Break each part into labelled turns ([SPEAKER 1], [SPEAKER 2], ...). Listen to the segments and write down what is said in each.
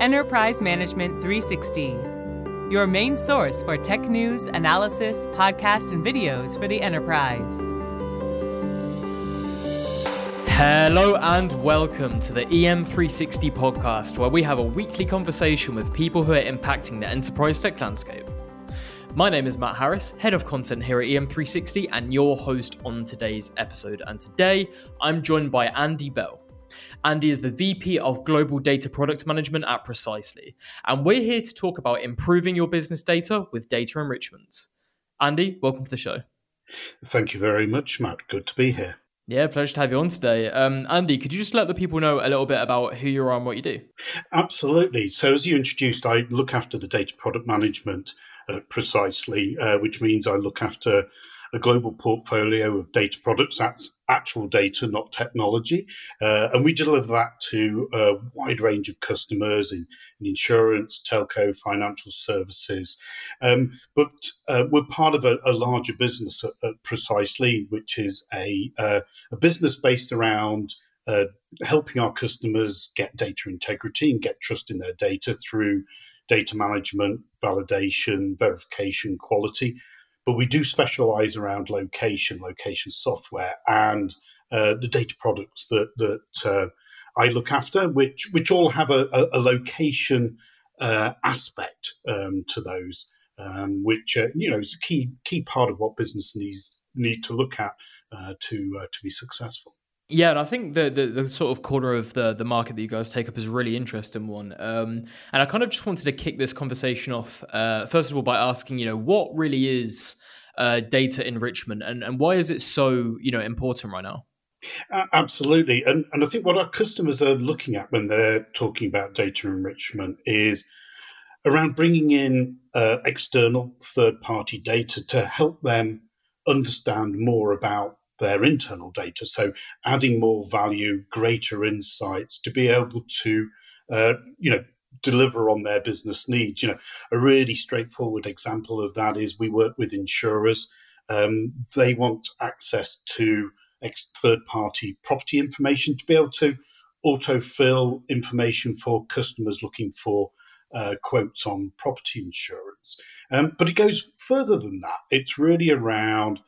[SPEAKER 1] Enterprise Management 360, your main source for tech news, analysis, podcasts, and videos for the enterprise.
[SPEAKER 2] Hello and welcome to the EM360 podcast, where we have a weekly conversation with people who are impacting the enterprise tech landscape. My name is Matt Harris, head of content here at EM360, and your host on today's episode. And today I'm joined by Andy Bell. Andy is the VP of Global Data Product Management at Precisely, and we're here to talk about improving your business data with data enrichment. Andy, welcome to the show.
[SPEAKER 3] Thank you very much, Matt. Good to be here.
[SPEAKER 2] Yeah, pleasure to have you on today. Um, Andy, could you just let the people know a little bit about who you are and what you do?
[SPEAKER 3] Absolutely. So, as you introduced, I look after the data product management uh, Precisely, uh, which means I look after a global portfolio of data products. That's actual data, not technology. Uh, and we deliver that to a wide range of customers in, in insurance, telco, financial services. Um, but uh, we're part of a, a larger business at, at Precisely, which is a, uh, a business based around uh, helping our customers get data integrity and get trust in their data through data management, validation, verification, quality. But we do specialize around location, location software, and uh, the data products that that uh, I look after, which which all have a, a, a location uh, aspect um, to those, um, which uh, you know is a key key part of what business needs need to look at uh, to uh, to be successful.
[SPEAKER 2] Yeah, and I think the, the, the sort of corner of the the market that you guys take up is a really interesting one. Um, and I kind of just wanted to kick this conversation off uh, first of all by asking, you know, what really is uh, data enrichment, and and why is it so you know important right now?
[SPEAKER 3] Uh, absolutely, and and I think what our customers are looking at when they're talking about data enrichment is around bringing in uh, external third party data to help them understand more about their internal data. So adding more value, greater insights to be able to, uh, you know, deliver on their business needs. You know, a really straightforward example of that is we work with insurers. Um, they want access to third-party property information to be able to autofill information for customers looking for uh, quotes on property insurance. Um, but it goes further than that. It's really around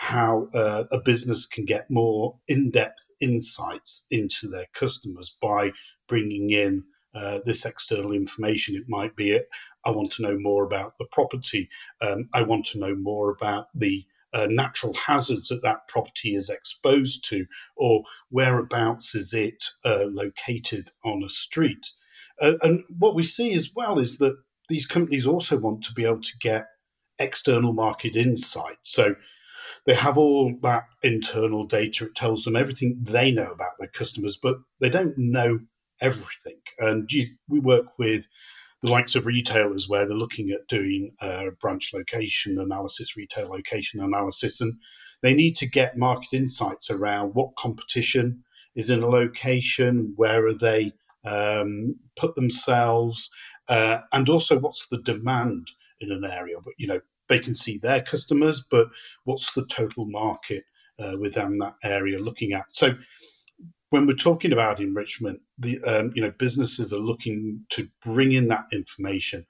[SPEAKER 3] how uh, a business can get more in-depth insights into their customers by bringing in uh, this external information. It might be. I want to know more about the property. Um, I want to know more about the uh, natural hazards that that property is exposed to, or whereabouts is it uh, located on a street. Uh, and what we see as well is that these companies also want to be able to get external market insight. So they have all that internal data. It tells them everything they know about their customers, but they don't know everything. And we work with the likes of retailers where they're looking at doing uh, branch location analysis, retail location analysis, and they need to get market insights around what competition is in a location, where are they um, put themselves, uh, and also what's the demand in an area. But you know, they can see their customers, but what's the total market uh, within that area looking at? So when we're talking about enrichment, the um, you know businesses are looking to bring in that information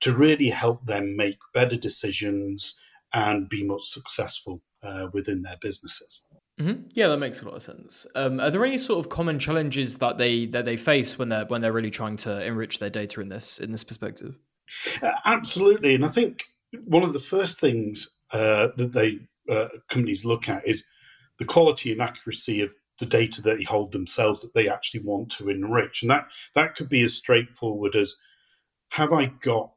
[SPEAKER 3] to really help them make better decisions and be more successful uh, within their businesses.
[SPEAKER 2] Mm-hmm. Yeah, that makes a lot of sense. Um, are there any sort of common challenges that they that they face when they're when they're really trying to enrich their data in this in this perspective?
[SPEAKER 3] Uh, absolutely, and I think one of the first things uh, that they uh, companies look at is the quality and accuracy of the data that they hold themselves that they actually want to enrich, and that that could be as straightforward as have I got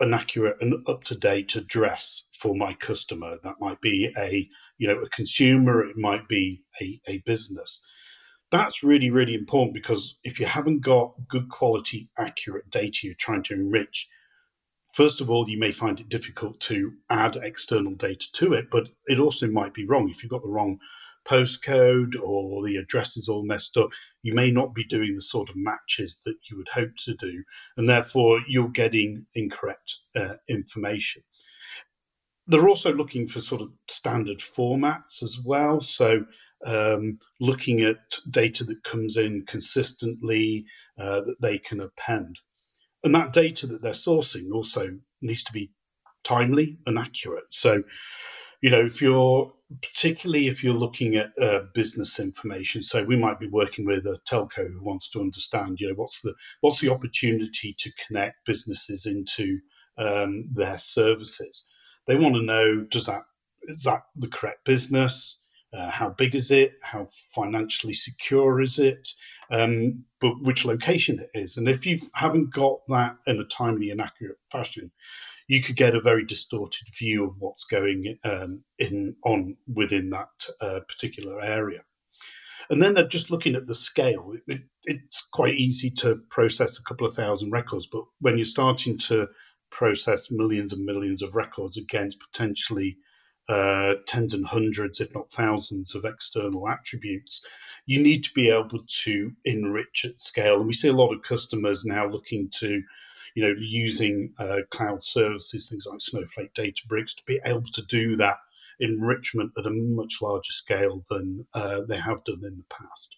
[SPEAKER 3] an accurate and up to date address for my customer? That might be a you know a consumer, it might be a, a business. That's really really important because if you haven't got good quality, accurate data you're trying to enrich, First of all, you may find it difficult to add external data to it, but it also might be wrong. If you've got the wrong postcode or the address is all messed up, you may not be doing the sort of matches that you would hope to do, and therefore you're getting incorrect uh, information. They're also looking for sort of standard formats as well. So, um, looking at data that comes in consistently uh, that they can append. And that data that they're sourcing also needs to be timely and accurate. So, you know, if you're particularly if you're looking at uh, business information, so we might be working with a telco who wants to understand, you know, what's the what's the opportunity to connect businesses into um, their services. They want to know does that is that the correct business? Uh, how big is it? How financially secure is it? Um, but which location it is. And if you haven't got that in a timely and accurate fashion, you could get a very distorted view of what's going um, in on within that uh, particular area. And then they're just looking at the scale. It, it, it's quite easy to process a couple of thousand records, but when you're starting to process millions and millions of records against potentially uh, tens and hundreds, if not thousands, of external attributes, you need to be able to enrich at scale. And we see a lot of customers now looking to, you know, using uh, cloud services, things like Snowflake, Databricks, to be able to do that enrichment at a much larger scale than uh, they have done in the past.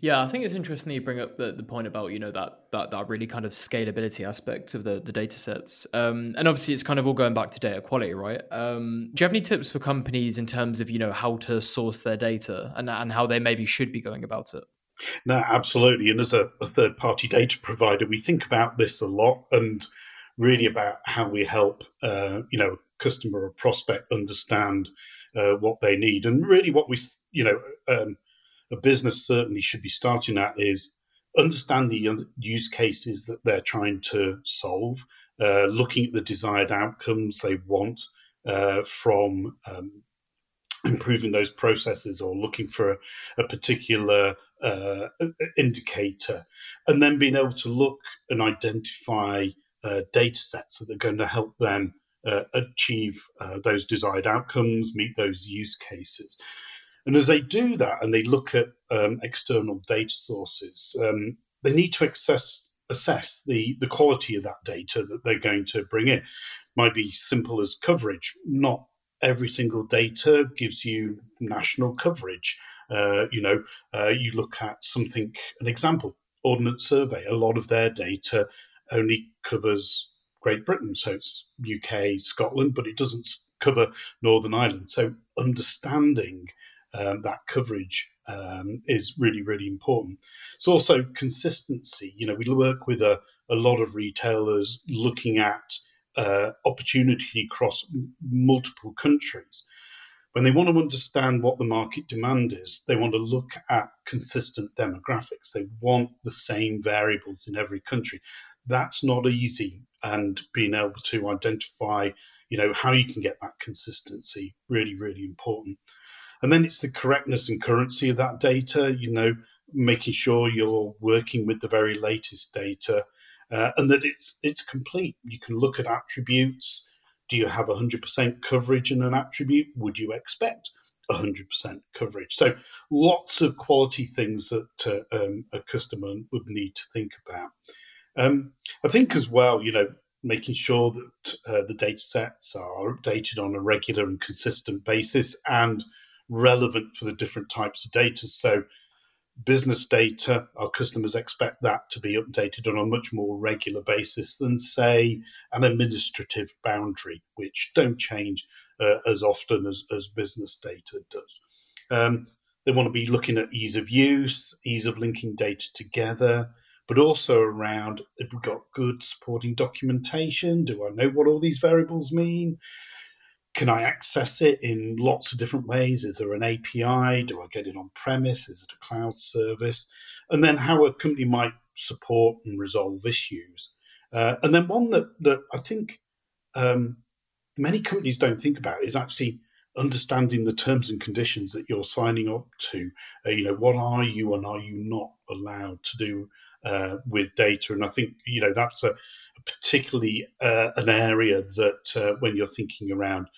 [SPEAKER 2] Yeah, I think it's interesting that you bring up the, the point about you know that that that really kind of scalability aspect of the the data sets, um, and obviously it's kind of all going back to data quality, right? Um, do you have any tips for companies in terms of you know how to source their data and and how they maybe should be going about it?
[SPEAKER 3] No, absolutely. And as a, a third party data provider, we think about this a lot and really about how we help uh, you know customer or prospect understand uh, what they need and really what we you know. Um, a business certainly should be starting at is understand the use cases that they're trying to solve, uh, looking at the desired outcomes they want uh, from um, improving those processes or looking for a, a particular uh, indicator, and then being able to look and identify uh, data sets that are going to help them uh, achieve uh, those desired outcomes, meet those use cases. And as they do that and they look at um, external data sources, um, they need to access, assess the, the quality of that data that they're going to bring in. Might be simple as coverage. Not every single data gives you national coverage. Uh, you know, uh, you look at something, an example, Ordnance Survey. A lot of their data only covers Great Britain, so it's UK, Scotland, but it doesn't cover Northern Ireland. So understanding um, that coverage um, is really, really important. It's also consistency. You know, we work with a, a lot of retailers looking at uh, opportunity across multiple countries. When they want to understand what the market demand is, they want to look at consistent demographics. They want the same variables in every country. That's not easy, and being able to identify, you know, how you can get that consistency really, really important. And then it's the correctness and currency of that data, you know, making sure you're working with the very latest data uh, and that it's it's complete. You can look at attributes. Do you have 100% coverage in an attribute? Would you expect 100% coverage? So lots of quality things that uh, um, a customer would need to think about. Um, I think as well, you know, making sure that uh, the data sets are updated on a regular and consistent basis and relevant for the different types of data. So, business data, our customers expect that to be updated on a much more regular basis than, say, an administrative boundary, which don't change uh, as often as, as business data does. Um, they want to be looking at ease of use, ease of linking data together, but also around if we've got good supporting documentation. Do I know what all these variables mean? Can I access it in lots of different ways? Is there an API? Do I get it on premise? Is it a cloud service? And then how a company might support and resolve issues. Uh, and then one that, that I think um, many companies don't think about is actually understanding the terms and conditions that you're signing up to. Uh, you know, what are you and are you not allowed to do uh, with data? And I think you know that's a, a particularly uh, an area that uh, when you're thinking around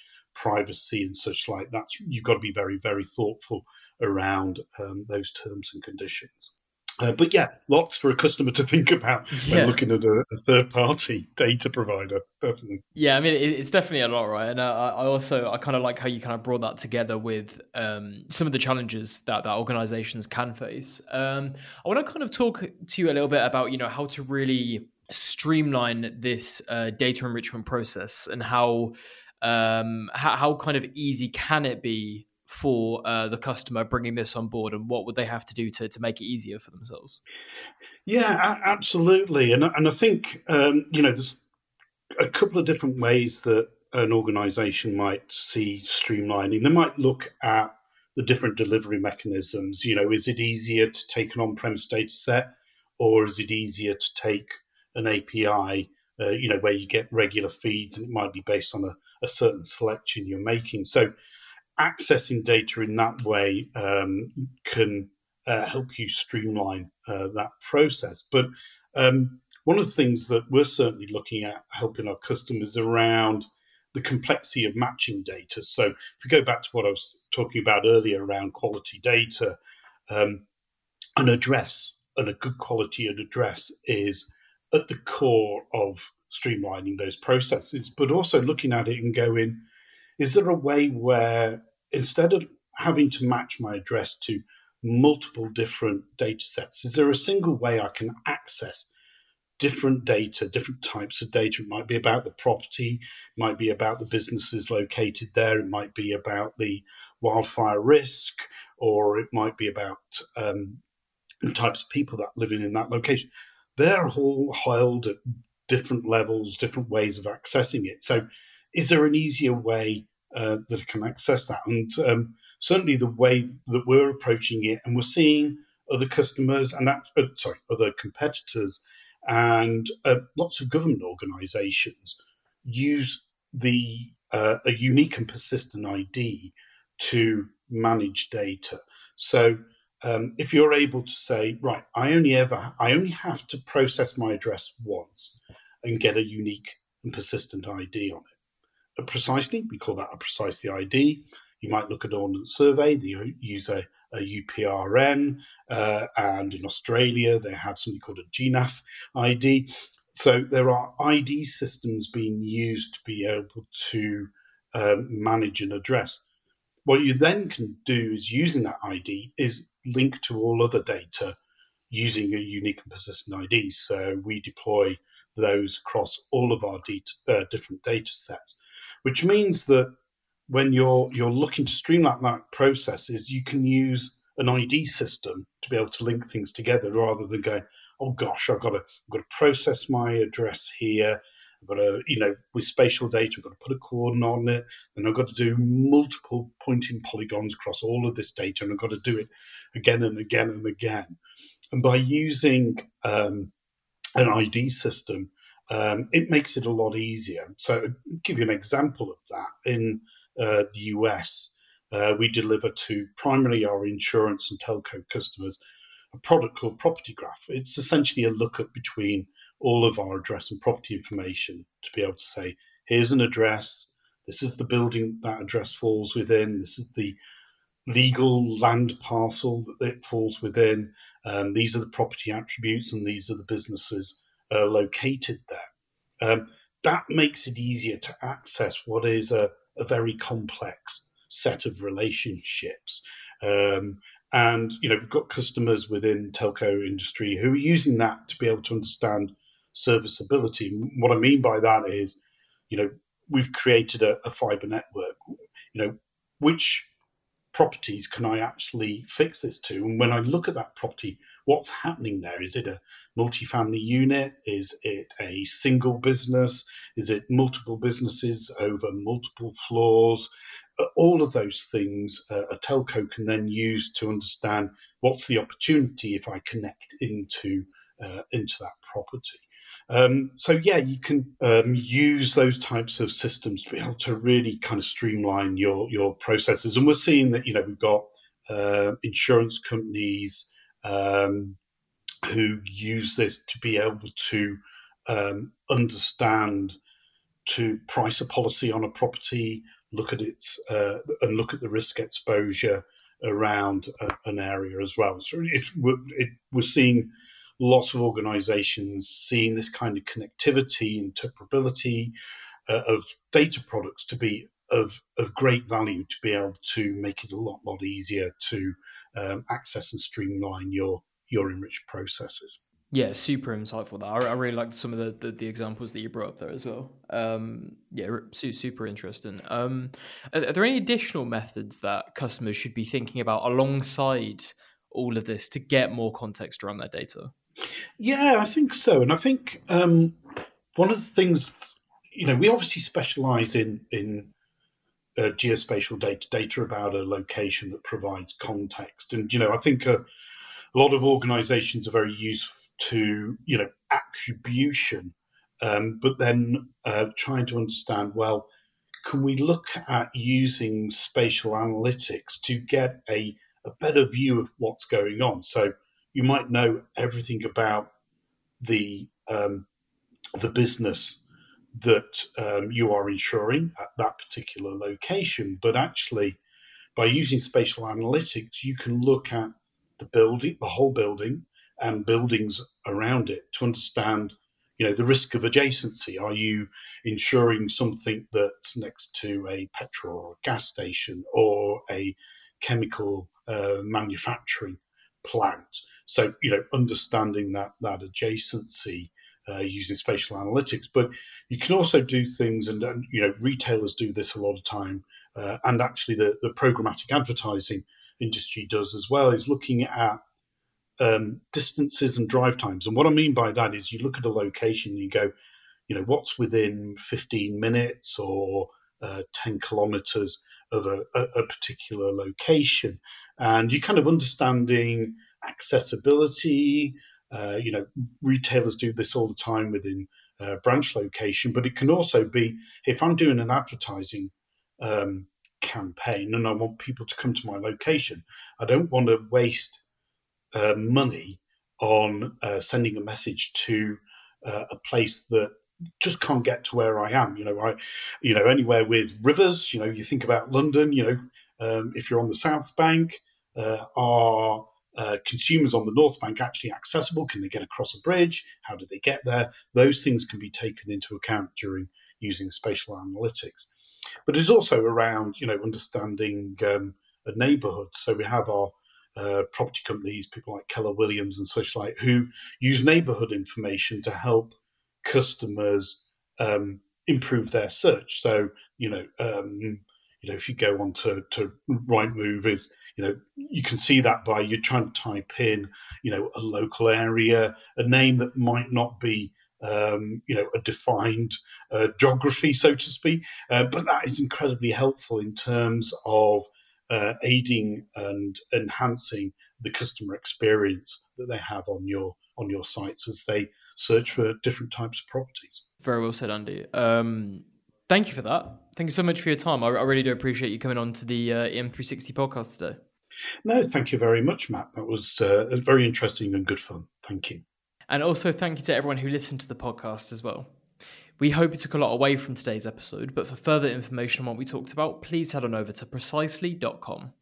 [SPEAKER 3] privacy and such like. That's you've got to be very very thoughtful around um, those terms and conditions. Uh, but yeah, lots for a customer to think about when looking at a, a, third party data provider. Definitely.
[SPEAKER 2] Yeah, I mean, it, it's definitely a lot, right? And uh, I also, I kind of like how you kind of brought that together with um, some of the challenges that, that organizations can face. Um, I want to kind of talk to you a little bit about, you know, how to really streamline this uh, data enrichment process and how, um, how how kind of easy can it be for uh, the customer bringing this on board, and what would they have to do to to make it easier for themselves?
[SPEAKER 3] Yeah, absolutely, and and I think um, you know there's a couple of different ways that an organization might see streamlining. They might look at the different delivery mechanisms. You know, is it easier to take an on-premise data set, or is it easier to take an API? Uh, you know, where you get regular feeds, and it might be based on a, a certain selection you're making. So, accessing data in that way um, can uh, help you streamline uh, that process. But um, one of the things that we're certainly looking at helping our customers around the complexity of matching data. So if we go back to what I was talking about earlier around quality data, um, an address and a good quality address is at the core of streamlining those processes, but also looking at it and going, is there a way where instead of having to match my address to multiple different data sets, is there a single way I can access different data, different types of data. It might be about the property, it might be about the businesses located there, it might be about the wildfire risk, or it might be about um, the types of people that living in that location. They're all held at different levels, different ways of accessing it. So, is there an easier way uh, that can access that? And um, certainly, the way that we're approaching it, and we're seeing other customers and that, uh, sorry, other competitors and uh, lots of government organisations use the uh, a unique and persistent ID to manage data. So um, if you're able to say, right, I only ever I only have to process my address once and get a unique and persistent ID on it. Uh, Precisely, we call that a Precisely ID. You might look at Ordnance Survey, they use a a UPRN, uh, and in Australia they have something called a GNAF ID. So there are ID systems being used to be able to um, manage an address. What you then can do is using that ID is link to all other data using a unique and persistent ID. So we deploy those across all of our uh, different data sets, which means that when you're you're looking to streamline that process is you can use an ID system to be able to link things together rather than going, oh gosh, I've got to I've got to process my address here. I've got to, you know, with spatial data, I've got to put a coordinate on it, and I've got to do multiple point in polygons across all of this data, and I've got to do it again and again and again. And by using um, an ID system, um, it makes it a lot easier. So, I'll give you an example of that in uh, the US, uh, we deliver to primarily our insurance and telco customers a product called Property Graph. It's essentially a lookup between all of our address and property information to be able to say, here's an address, this is the building that address falls within, this is the legal land parcel that it falls within, um, these are the property attributes, and these are the businesses uh, located there. Um, that makes it easier to access what is a a very complex set of relationships. Um, and you know, we've got customers within telco industry who are using that to be able to understand serviceability. What I mean by that is, you know, we've created a, a fiber network. You know, which properties can I actually fix this to? And when I look at that property, what's happening there? Is it a multifamily unit? Is it a single business? Is it multiple businesses over multiple floors? Uh, all of those things uh, a telco can then use to understand what's the opportunity if I connect into uh, into that property. Um, so yeah, you can um, use those types of systems to be able to really kind of streamline your your processes. And we're seeing that you know we've got uh, insurance companies, um, who use this to be able to um, understand to price a policy on a property, look at its uh, and look at the risk exposure around a, an area as well. So it, it, we're seeing lots of organisations seeing this kind of connectivity, interpretability uh, of data products to be of, of great value to be able to make it a lot lot easier to um, access and streamline your your enriched processes.
[SPEAKER 2] Yeah, super insightful. That I, I really liked some of the, the, the examples that you brought up there as well. Um, yeah, super interesting. Um, are, are, there any additional methods that customers should be thinking about alongside all of this to get more context around their data?
[SPEAKER 3] Yeah, I think so, and I think um, one of the things, you know, we obviously specialize in in uh, geospatial data, data about a location that provides context, and you know, I think a, a lot of organizations are very used to you know attribution, um, but then uh, trying to understand well, can we look at using spatial analytics to get a, a better view of what's going on? So you might know everything about the um, the business that um, you are insuring at that particular location, but actually by using spatial analytics, you can look at the building, the whole building, and buildings around it to understand you know the risk of adjacency. Are you insuring something that's next to a petrol or gas station or a chemical uh, manufacturing plant so you know understanding that that adjacency uh, using spatial analytics but you can also do things and, and you know retailers do this a lot of time uh, and actually the, the programmatic advertising industry does as well is looking at um, distances and drive times. And what I mean by that is you look at a location and you go, you know, what's within 15 minutes or uh, 10 kilometers of a, a, particular location. And you're kind of understanding accessibility. Uh, you know, retailers do this all the time within uh, branch location, but it can also be if I'm doing an advertising um, campaign and I want people to come to my location, I don't want to waste uh, money on uh, sending a message to a place that just can't get to where I am. You know, I, you know, anywhere with rivers. You know, you think about London. You know, um, if you're on the South Bank, uh, are uh, consumers on the North Bank actually accessible? Can they get across a bridge? How do they get there? Those things can be taken into account during using spatial analytics. But it's also around, you know, understanding um, a neighbourhood. So we have our uh, property companies, people like Keller Williams and such like, who use neighborhood information to help customers um, improve their search. So, you know, um, you know, if you go on to, to Rightmove, is you know, you can see that by you're trying to type in, you know, a local area, a name that might not be um, you know, a defined uh, geography, so to speak. Uh, but that is incredibly helpful in terms of uh, aiding and enhancing the customer experience that they have on your on your sites as they search for different types of properties.
[SPEAKER 2] Very well said, Andy. Um, thank you for that. Thank you so much for your time. I, I really do appreciate you coming on to the uh, EM360 podcast today.
[SPEAKER 3] No, thank you very much, Matt. That was uh, very interesting and good fun. Thank you.
[SPEAKER 2] And also, thank you to everyone who listened to the podcast as well. We hope you took a lot away from today's episode, but for further information on what we talked about, please head on over to precisely.com.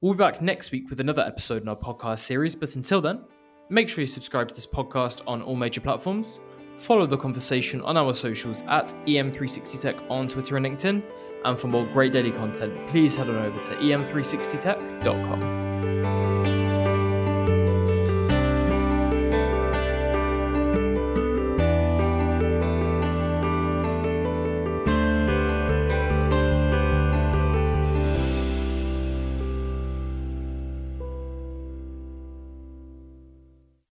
[SPEAKER 2] We'll be back next week with another episode in our podcast series, but until then, make sure you subscribe to this podcast on all major platforms, follow the conversation on our socials at EM360Tech on Twitter and LinkedIn, and for more great daily content, please head on over to em360tech.com.